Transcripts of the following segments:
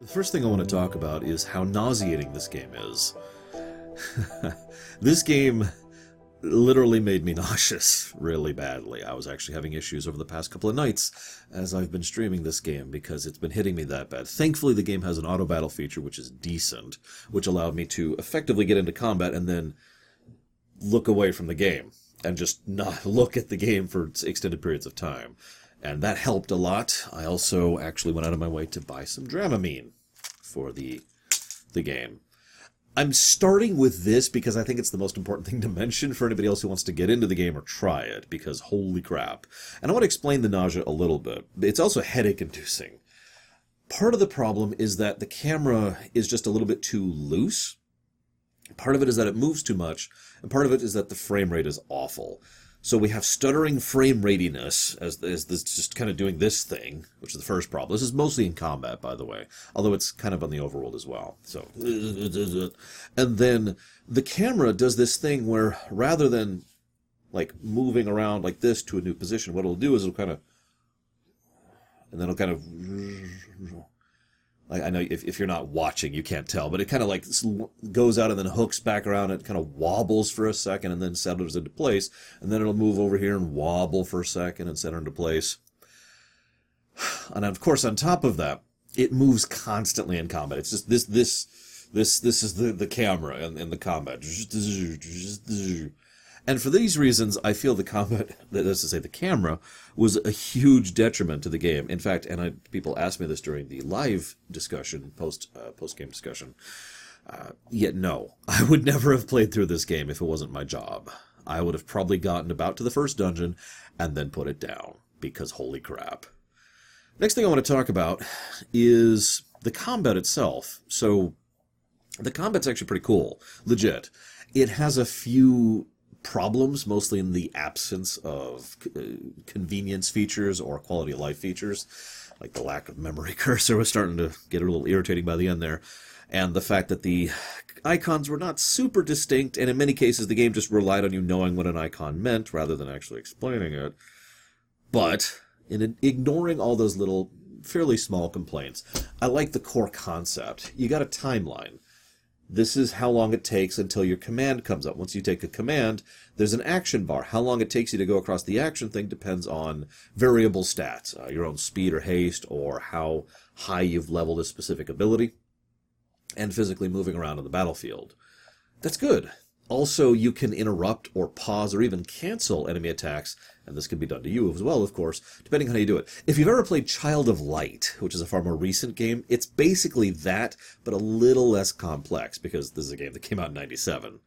The first thing I want to talk about is how nauseating this game is. this game literally made me nauseous really badly. I was actually having issues over the past couple of nights as I've been streaming this game because it's been hitting me that bad. Thankfully, the game has an auto battle feature which is decent, which allowed me to effectively get into combat and then look away from the game and just not look at the game for extended periods of time and that helped a lot. I also actually went out of my way to buy some Dramamine for the the game. I'm starting with this because I think it's the most important thing to mention for anybody else who wants to get into the game or try it, because holy crap. And I want to explain the nausea a little bit. It's also headache inducing. Part of the problem is that the camera is just a little bit too loose. Part of it is that it moves too much, and part of it is that the frame rate is awful. So we have stuttering frame ratiness as, as this just kind of doing this thing, which is the first problem. This is mostly in combat, by the way, although it's kind of on the overworld as well. So, and then the camera does this thing where rather than like moving around like this to a new position, what it'll do is it'll kind of, and then it'll kind of like I know if, if you're not watching, you can't tell, but it kind of like goes out and then hooks back around. It kind of wobbles for a second and then settles into place, and then it'll move over here and wobble for a second and settle into place. And of course, on top of that, it moves constantly in combat. It's just this this this this is the the camera and, in the combat. And for these reasons, I feel the combat, that is to say, the camera, was a huge detriment to the game. In fact, and I, people asked me this during the live discussion, post uh, post game discussion. Uh, yet no, I would never have played through this game if it wasn't my job. I would have probably gotten about to the first dungeon and then put it down because holy crap. Next thing I want to talk about is the combat itself. So the combat's actually pretty cool, legit. It has a few problems, mostly in the absence of uh, convenience features or quality of life features. Like the lack of memory cursor was starting to get a little irritating by the end there. And the fact that the icons were not super distinct, and in many cases the game just relied on you knowing what an icon meant rather than actually explaining it. But, in ignoring all those little, fairly small complaints, I like the core concept. You got a timeline this is how long it takes until your command comes up. Once you take a command, there's an action bar. How long it takes you to go across the action thing depends on variable stats, uh, your own speed or haste, or how high you've leveled a specific ability, and physically moving around on the battlefield. That's good. Also, you can interrupt or pause or even cancel enemy attacks, and this can be done to you as well, of course, depending on how you do it. If you've ever played Child of Light, which is a far more recent game, it's basically that, but a little less complex, because this is a game that came out in 97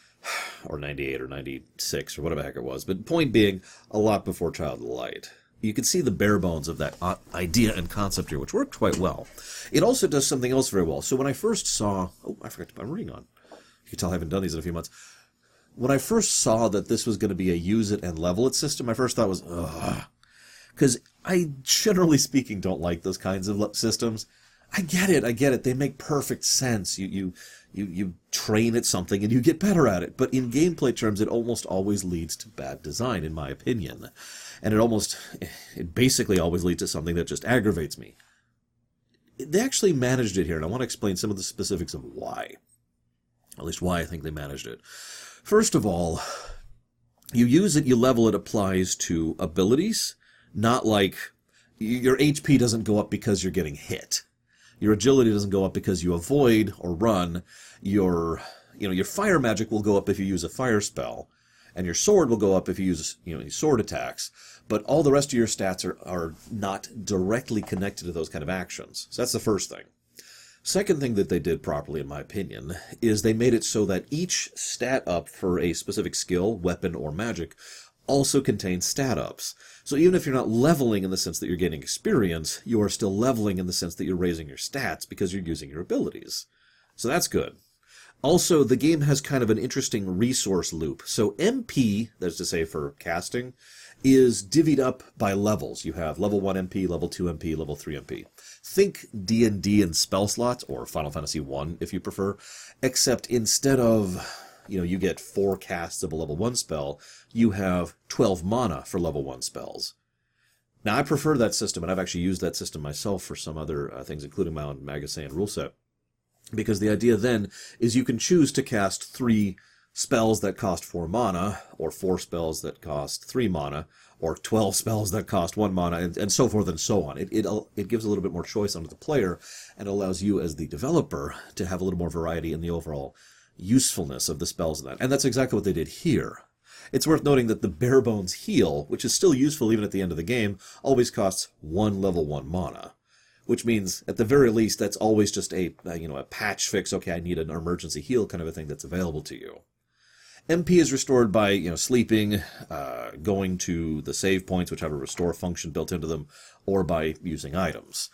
or 98 or 96 or whatever the heck it was. But point being, a lot before Child of Light. You can see the bare bones of that uh, idea and concept here, which worked quite well. It also does something else very well. So when I first saw, oh, I forgot to put my ring on. You can tell I haven't done these in a few months. When I first saw that this was going to be a use it and level it system, my first thought was, ugh. Because I, generally speaking, don't like those kinds of systems. I get it, I get it. They make perfect sense. You, you, you, you train at something and you get better at it. But in gameplay terms, it almost always leads to bad design, in my opinion. And it almost, it basically always leads to something that just aggravates me. They actually managed it here, and I want to explain some of the specifics of why. At least why I think they managed it. First of all, you use it, you level it applies to abilities, not like your HP doesn't go up because you're getting hit. Your agility doesn't go up because you avoid or run. Your, you know, your fire magic will go up if you use a fire spell, and your sword will go up if you use, you know, sword attacks. But all the rest of your stats are, are not directly connected to those kind of actions. So that's the first thing. Second thing that they did properly, in my opinion, is they made it so that each stat up for a specific skill, weapon, or magic also contains stat ups. So even if you're not leveling in the sense that you're gaining experience, you are still leveling in the sense that you're raising your stats because you're using your abilities. So that's good. Also, the game has kind of an interesting resource loop. So MP, that's to say for casting, is divvied up by levels. You have level 1 MP, level 2 MP, level 3 MP. Think D&D and spell slots or Final Fantasy 1 if you prefer, except instead of, you know, you get 4 casts of a level 1 spell, you have 12 mana for level 1 spells. Now, I prefer that system, and I've actually used that system myself for some other uh, things, including my own Magasan rule set. Because the idea then is you can choose to cast three spells that cost four mana, or four spells that cost three mana, or 12 spells that cost one mana, and, and so forth and so on. It, it, it gives a little bit more choice onto the player and allows you as the developer to have a little more variety in the overall usefulness of the spells in that. And that's exactly what they did here. It's worth noting that the bare bones heal, which is still useful even at the end of the game, always costs one level one mana. Which means, at the very least, that's always just a, uh, you know, a patch fix, okay, I need an emergency heal kind of a thing that's available to you. MP is restored by you know sleeping, uh, going to the save points, which have a restore function built into them, or by using items.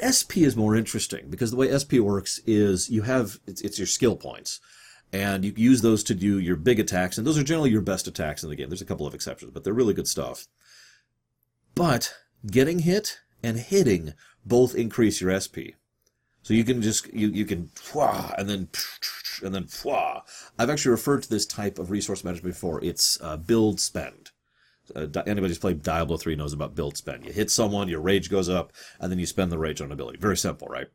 SP is more interesting because the way SP works is you have it's, it's your skill points, and you use those to do your big attacks, and those are generally your best attacks in the game. There's a couple of exceptions, but they're really good stuff. But getting hit and hitting both increase your SP. So you can just you you can and then and then I've actually referred to this type of resource management before. It's uh, build spend. Uh, anybody who's played Diablo 3 knows about build spend. You hit someone, your rage goes up, and then you spend the rage on ability. Very simple, right?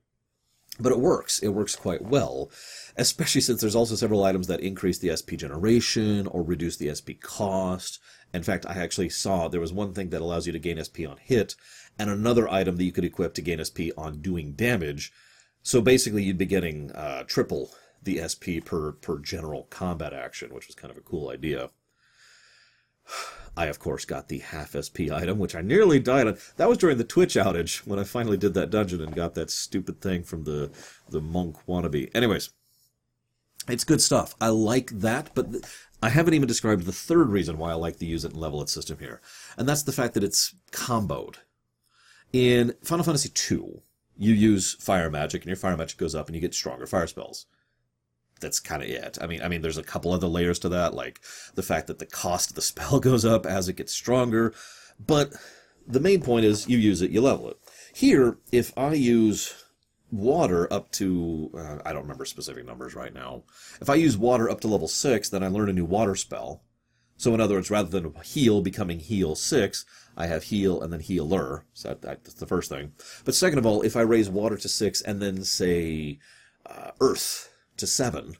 But it works. It works quite well, especially since there's also several items that increase the SP generation or reduce the SP cost. In fact, I actually saw there was one thing that allows you to gain SP on hit, and another item that you could equip to gain SP on doing damage so basically, you'd be getting uh, triple the SP per per general combat action, which was kind of a cool idea. I of course got the half SP item, which I nearly died on. That was during the Twitch outage when I finally did that dungeon and got that stupid thing from the the monk wannabe. Anyways, it's good stuff. I like that, but th- I haven't even described the third reason why I like the use it and level it system here, and that's the fact that it's comboed. In Final Fantasy II, you use fire magic and your fire magic goes up and you get stronger fire spells that's kind of it. I mean, I mean, there's a couple other layers to that, like the fact that the cost of the spell goes up as it gets stronger. But the main point is you use it, you level it. Here, if I use water up to, uh, I don't remember specific numbers right now. If I use water up to level six, then I learn a new water spell. So in other words, rather than heal becoming heal six, I have heal and then healer. So that, that's the first thing. But second of all, if I raise water to six and then say uh, earth to seven,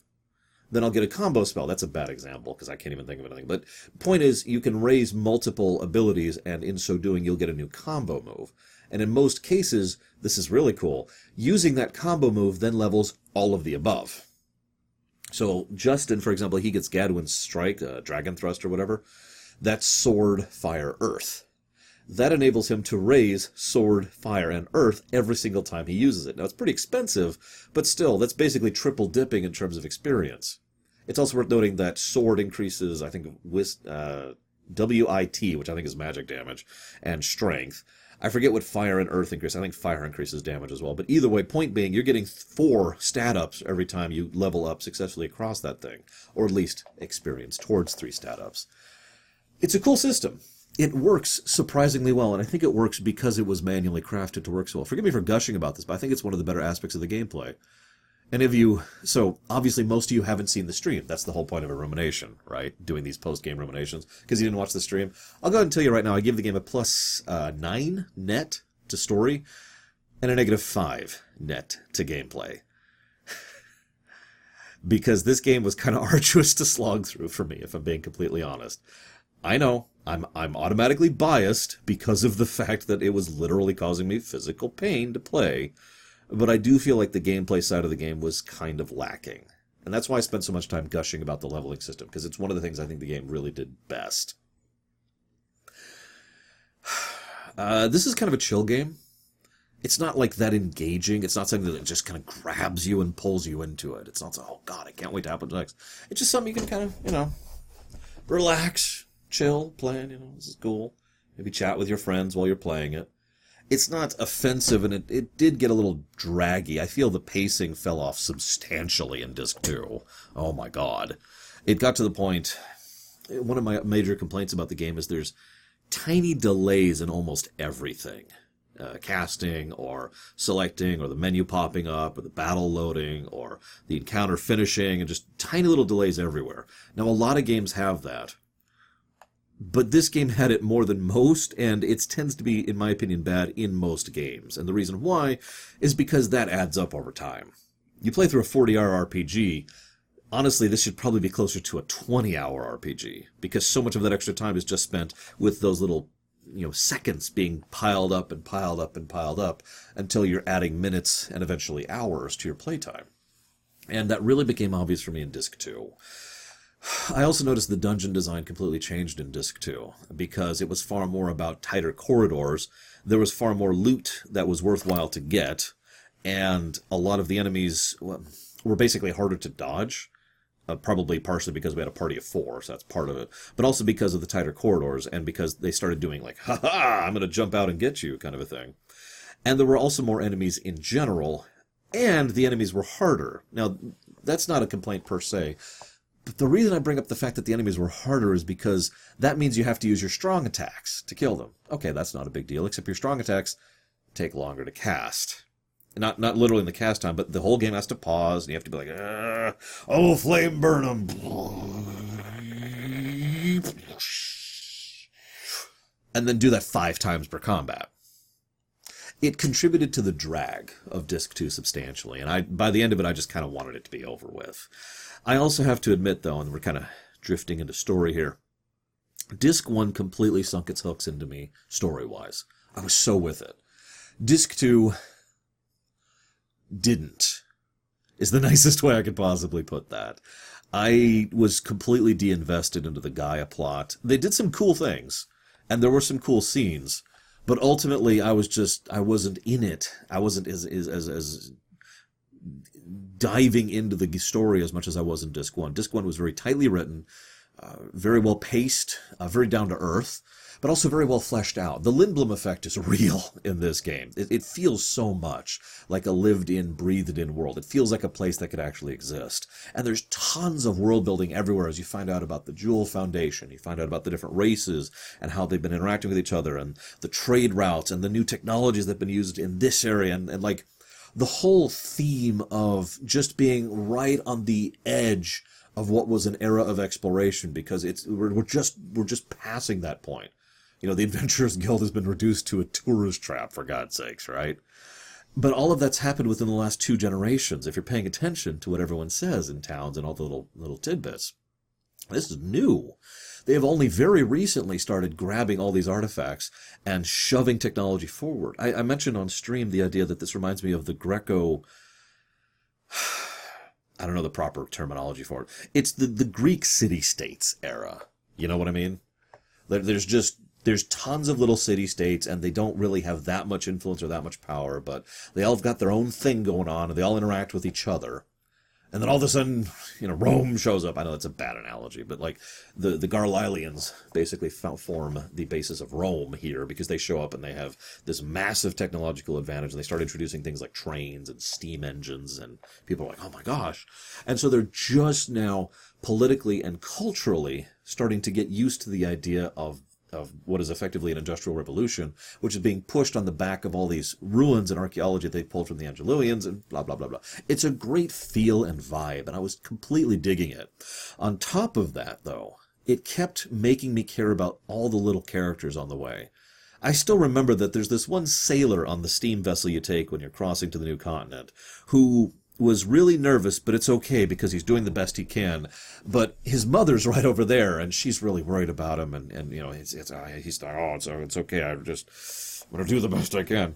then I'll get a combo spell. That's a bad example because I can't even think of anything. But point is, you can raise multiple abilities, and in so doing, you'll get a new combo move. And in most cases, this is really cool. Using that combo move then levels all of the above. So Justin, for example, he gets Gadwin's Strike, uh, Dragon Thrust, or whatever. That's Sword, Fire, Earth that enables him to raise sword, fire, and earth every single time he uses it. Now, it's pretty expensive, but still, that's basically triple dipping in terms of experience. It's also worth noting that sword increases, I think, uh, WIT, which I think is magic damage, and strength. I forget what fire and earth increase. I think fire increases damage as well. But either way, point being, you're getting four stat ups every time you level up successfully across that thing, or at least experience towards three stat ups. It's a cool system it works surprisingly well, and I think it works because it was manually crafted to work so well. Forgive me for gushing about this, but I think it's one of the better aspects of the gameplay. And if you, so obviously most of you haven't seen the stream. That's the whole point of a rumination, right? Doing these post-game ruminations because you didn't watch the stream. I'll go ahead and tell you right now. I give the game a plus, uh, nine net to story, and a negative five net to gameplay. because this game was kind of arduous to slog through for me, if I'm being completely honest. I know I'm I'm automatically biased because of the fact that it was literally causing me physical pain to play, but I do feel like the gameplay side of the game was kind of lacking. And that's why I spent so much time gushing about the leveling system because it's one of the things I think the game really did best. Uh, this is kind of a chill game. It's not like that engaging. It's not something that just kind of grabs you and pulls you into it. It's not so, oh god, I can't wait to happen next. It's just something you can kind of, you know, relax, chill, playing, you know, this is cool. Maybe chat with your friends while you're playing it. It's not offensive, and it, it did get a little draggy. I feel the pacing fell off substantially in Disc 2. Oh my god. It got to the point. One of my major complaints about the game is there's tiny delays in almost everything. Uh, casting or selecting or the menu popping up or the battle loading or the encounter finishing and just tiny little delays everywhere. Now, a lot of games have that but this game had it more than most, and it tends to be, in my opinion, bad in most games. And the reason why is because that adds up over time. You play through a 40 hour RPG, honestly, this should probably be closer to a 20 hour RPG, because so much of that extra time is just spent with those little you know seconds being piled up and piled up and piled up until you're adding minutes and eventually hours to your playtime. And that really became obvious for me in Disc 2. I also noticed the dungeon design completely changed in Disc 2 because it was far more about tighter corridors. There was far more loot that was worthwhile to get, and a lot of the enemies were basically harder to dodge. Uh, probably partially because we had a party of four, so that's part of it, but also because of the tighter corridors and because they started doing like, ha ha, I'm going to jump out and get you kind of a thing. And there were also more enemies in general, and the enemies were harder. Now, that's not a complaint per se. The reason I bring up the fact that the enemies were harder is because that means you have to use your strong attacks to kill them. Okay, that's not a big deal, except your strong attacks take longer to cast. Not not literally in the cast time, but the whole game has to pause, and you have to be like, ah, "Oh, flame burn them!" And then do that five times per combat it contributed to the drag of disc 2 substantially and i by the end of it i just kind of wanted it to be over with i also have to admit though and we're kind of drifting into story here disc 1 completely sunk its hooks into me story wise i was so with it. Disc 2 didn't is the nicest way i could possibly put that. I was completely de-invested into the gaia plot. They did some cool things and there were some cool scenes but ultimately I was just I wasn't in it. I wasn't as as as, as diving into the story as much as I was in Disc One. Disc One was very tightly written, uh, very well paced, uh, very down to earth but also very well fleshed out. The Lindblom effect is real in this game. It, it feels so much like a lived in, breathed in world. It feels like a place that could actually exist. And there's tons of world building everywhere as you find out about the Jewel Foundation. You find out about the different races and how they've been interacting with each other and the trade routes and the new technologies that have been used in this area and, and like the whole theme of just being right on the edge of what was an era of exploration because it's we're, we're just we're just passing that point you know, the Adventurers Guild has been reduced to a tourist trap, for God's sakes, right? But all of that's happened within the last two generations, if you're paying attention to what everyone says in towns and all the little, little tidbits. This is new. They have only very recently started grabbing all these artifacts and shoving technology forward. I, I mentioned on stream the idea that this reminds me of the Greco. I don't know the proper terminology for it. It's the, the Greek city states era. You know what I mean? There, there's just there's tons of little city states and they don't really have that much influence or that much power, but they all have got their own thing going on and they all interact with each other. And then all of a sudden, you know, Rome shows up. I know that's a bad analogy, but like the the Garleilians basically form the basis of Rome here because they show up and they have this massive technological advantage. And they start introducing things like trains and steam engines, and people are like, "Oh my gosh!" And so they're just now politically and culturally starting to get used to the idea of of what is effectively an industrial revolution, which is being pushed on the back of all these ruins and archaeology they pulled from the Angeluvians and blah, blah, blah, blah. It's a great feel and vibe, and I was completely digging it. On top of that, though, it kept making me care about all the little characters on the way. I still remember that there's this one sailor on the steam vessel you take when you're crossing to the new continent who was really nervous, but it's okay because he's doing the best he can. But his mother's right over there, and she's really worried about him. And, and you know, it's, it's, he's like, oh, it's, it's okay. I'm just I'm going to do the best I can.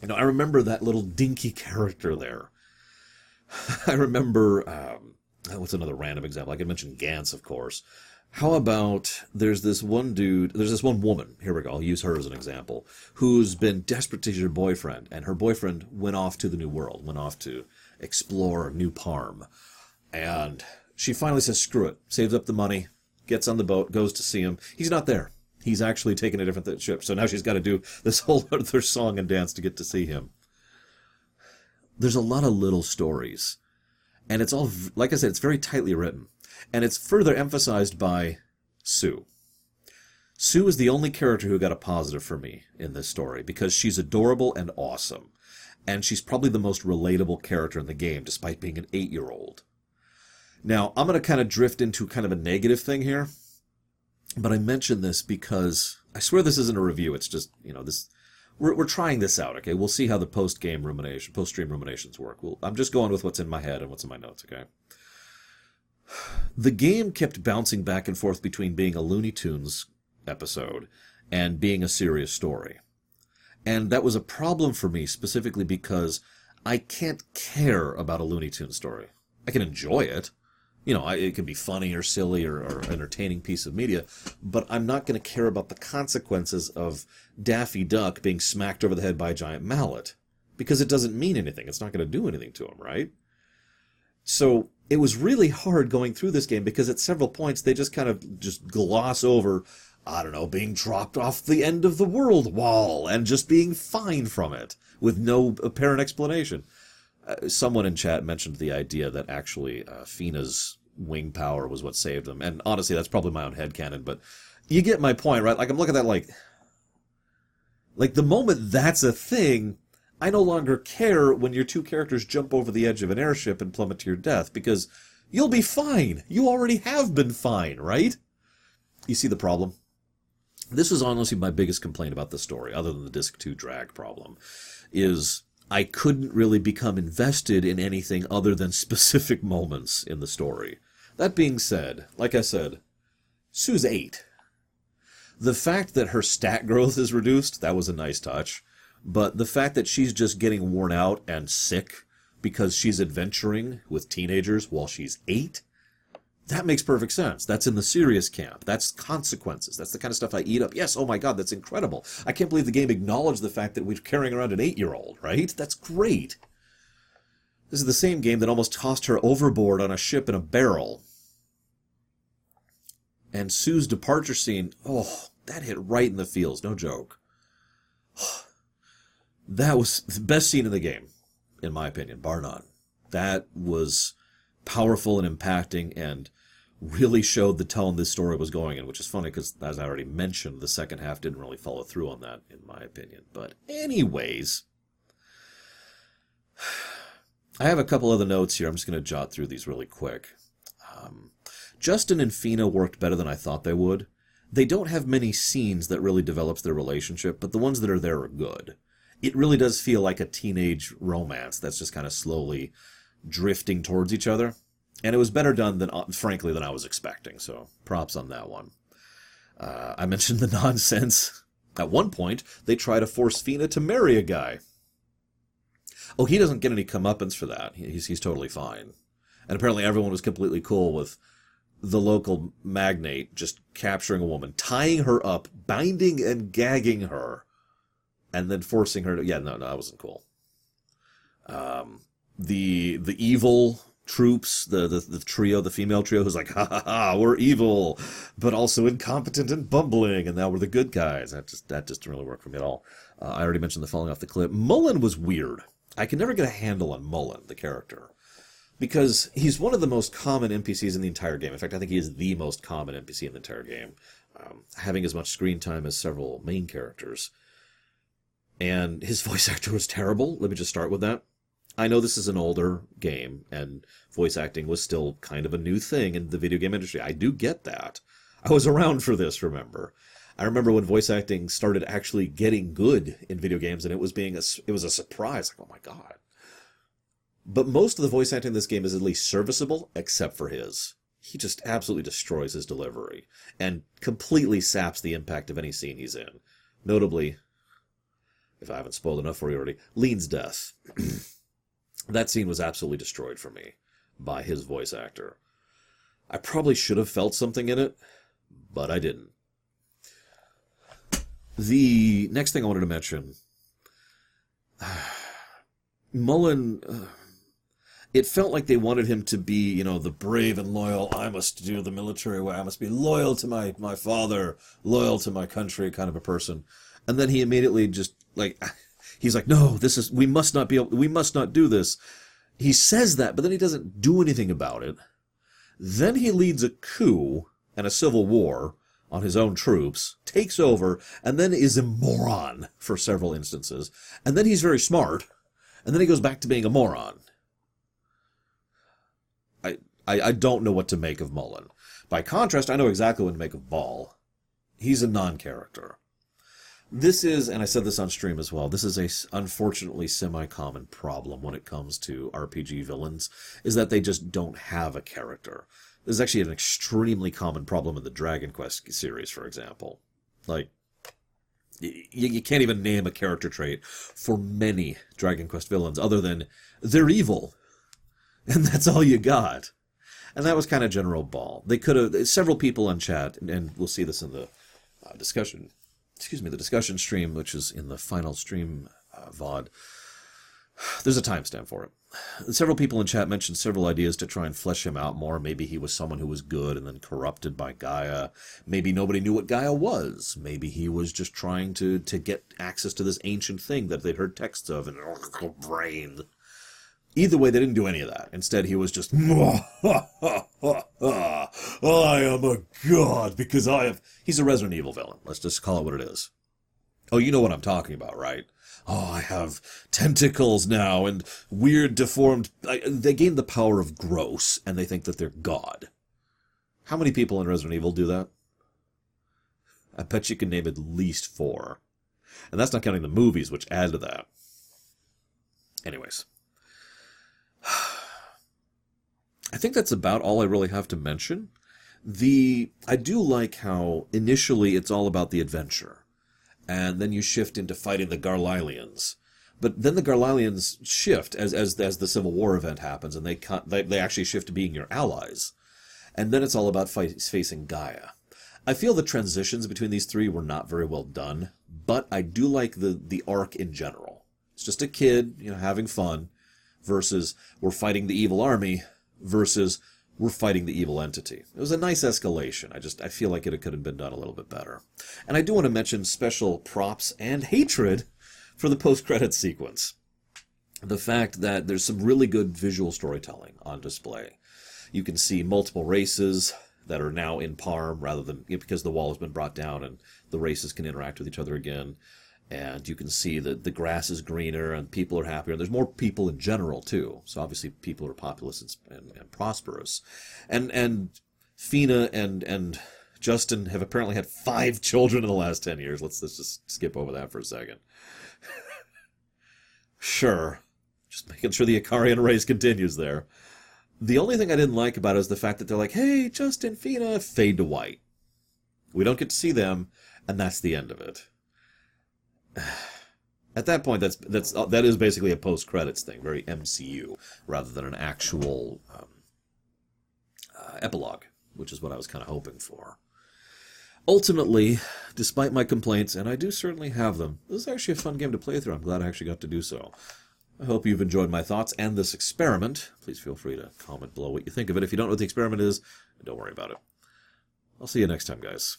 You know, I remember that little dinky character there. I remember, um, what's another random example? I could mention Gantz, of course. How about there's this one dude, there's this one woman, here we go, I'll use her as an example, who's been desperate to see her boyfriend, and her boyfriend went off to the new world, went off to explore New Parm. And she finally says, screw it, saves up the money, gets on the boat, goes to see him. He's not there. He's actually taken a different ship. So now she's got to do this whole other song and dance to get to see him. There's a lot of little stories. And it's all, like I said, it's very tightly written. And it's further emphasized by Sue. Sue is the only character who got a positive for me in this story because she's adorable and awesome and she's probably the most relatable character in the game, despite being an eight year old. Now, I'm going to kind of drift into kind of a negative thing here. but I mention this because I swear this isn't a review. It's just you know this. We're, we're trying this out, okay? We'll see how the post game rumination, post stream ruminations work. We'll, I'm just going with what's in my head and what's in my notes, okay? The game kept bouncing back and forth between being a Looney Tunes episode and being a serious story. And that was a problem for me specifically because I can't care about a Looney Tunes story. I can enjoy it. You know, it can be funny or silly or, or entertaining piece of media, but I'm not going to care about the consequences of Daffy Duck being smacked over the head by a giant mallet because it doesn't mean anything. It's not going to do anything to him, right? So it was really hard going through this game because at several points they just kind of just gloss over I don't know, being dropped off the end of the world wall and just being fine from it with no apparent explanation. Uh, someone in chat mentioned the idea that actually uh, Feena's wing power was what saved them. And honestly, that's probably my own head headcanon, but you get my point, right? Like, I'm looking at that like, like the moment that's a thing, I no longer care when your two characters jump over the edge of an airship and plummet to your death because you'll be fine. You already have been fine, right? You see the problem? This is honestly my biggest complaint about the story, other than the disc 2 drag problem, is I couldn't really become invested in anything other than specific moments in the story. That being said, like I said, Sue's 8. The fact that her stat growth is reduced, that was a nice touch. But the fact that she's just getting worn out and sick because she's adventuring with teenagers while she's 8, that makes perfect sense. That's in the serious camp. That's consequences. That's the kind of stuff I eat up. Yes, oh my god, that's incredible. I can't believe the game acknowledged the fact that we're carrying around an eight year old, right? That's great. This is the same game that almost tossed her overboard on a ship in a barrel. And Sue's departure scene, oh, that hit right in the feels, no joke. That was the best scene in the game, in my opinion, bar none. That was powerful and impacting and really showed the tone this story was going in, which is funny because, as I already mentioned, the second half didn't really follow through on that, in my opinion. But, anyways, I have a couple other notes here. I'm just going to jot through these really quick. Um, Justin and Feena worked better than I thought they would. They don't have many scenes that really develops their relationship, but the ones that are there are good. It really does feel like a teenage romance that's just kind of slowly drifting towards each other. And it was better done than, uh, frankly, than I was expecting. So props on that one. Uh, I mentioned the nonsense. At one point, they try to force Feena to marry a guy. Oh, he doesn't get any comeuppance for that. He's, he's totally fine. And apparently everyone was completely cool with the local magnate just capturing a woman, tying her up, binding and gagging her, and then forcing her to. Yeah, no, no, that wasn't cool. Um, the the evil troops, the, the, the trio, the female trio, who's like, ha ha ha, we're evil, but also incompetent and bumbling, and now we're the good guys. That just that just didn't really work for me at all. Uh, I already mentioned the falling off the cliff. Mullen was weird. I can never get a handle on Mullen, the character, because he's one of the most common NPCs in the entire game. In fact, I think he is the most common NPC in the entire game, um, having as much screen time as several main characters. And his voice actor was terrible. Let me just start with that. I know this is an older game and voice acting was still kind of a new thing in the video game industry. I do get that. I was around for this, remember. I remember when voice acting started actually getting good in video games and it was being a, it was a surprise like oh my god. But most of the voice acting in this game is at least serviceable except for his. He just absolutely destroys his delivery and completely saps the impact of any scene he's in. Notably, if I haven't spoiled enough for you already, Leen's death. that scene was absolutely destroyed for me by his voice actor. I probably should have felt something in it, but I didn't. The next thing I wanted to mention Mullen. Uh, it felt like they wanted him to be, you know, the brave and loyal, I must do the military way, I must be loyal to my, my father, loyal to my country kind of a person. And then he immediately just, like, he's like, no, this is, we must not be, able, we must not do this. He says that, but then he doesn't do anything about it. Then he leads a coup and a civil war on his own troops, takes over, and then is a moron for several instances. And then he's very smart, and then he goes back to being a moron. I, I, I don't know what to make of Mullen. By contrast, I know exactly what to make of Baal. He's a non-character. This is, and I said this on stream as well, this is a unfortunately semi-common problem when it comes to RPG villains, is that they just don't have a character. This is actually an extremely common problem in the Dragon Quest series, for example. Like, y- y- you can't even name a character trait for many Dragon Quest villains other than they're evil. And that's all you got. And that was kind of General Baal. They could have, several people on chat, and, and we'll see this in the uh, discussion, excuse me, the discussion stream, which is in the final stream uh, VOD. There's a timestamp for it. Several people in chat mentioned several ideas to try and flesh him out more. Maybe he was someone who was good and then corrupted by Gaia. Maybe nobody knew what Gaia was. Maybe he was just trying to, to get access to this ancient thing that they'd heard texts of and brain. Either way, they didn't do any of that. Instead, he was just, I am a god because I have. He's a Resident Evil villain. Let's just call it what it is. Oh, you know what I'm talking about, right? Oh, I have tentacles now and weird, deformed. I, they gain the power of gross, and they think that they're God. How many people in Resident Evil do that? I bet you can name at least four. And that's not counting the movies, which add to that. Anyways. I think that's about all I really have to mention. The I do like how initially it's all about the adventure and then you shift into fighting the Garlilians. But then the Garlilians shift as as as the Civil War event happens, and they they they actually shift to being your allies, and then it's all about fight, facing Gaia. I feel the transitions between these three were not very well done, but I do like the the arc in general. It's just a kid, you know, having fun, versus we're fighting the evil army, versus we're fighting the evil entity. It was a nice escalation. I just I feel like it could have been done a little bit better. And I do want to mention special props and hatred for the post credit sequence. The fact that there's some really good visual storytelling on display. You can see multiple races that are now in Parm rather than because the wall has been brought down and the races can interact with each other again. And you can see that the grass is greener and people are happier. And there's more people in general too. So obviously people are populous and, and, and prosperous. And and Feena and and Justin have apparently had five children in the last ten years. Let's let's just skip over that for a second. sure, just making sure the Icarian race continues there. The only thing I didn't like about it is the fact that they're like, "Hey, Justin, Feena, fade to white." We don't get to see them, and that's the end of it. At that point, that's that's that is basically a post credits thing, very MCU, rather than an actual um, uh, epilogue, which is what I was kind of hoping for. Ultimately, despite my complaints, and I do certainly have them, this is actually a fun game to play through. I'm glad I actually got to do so. I hope you've enjoyed my thoughts and this experiment. Please feel free to comment below what you think of it. If you don't know what the experiment is, don't worry about it. I'll see you next time, guys.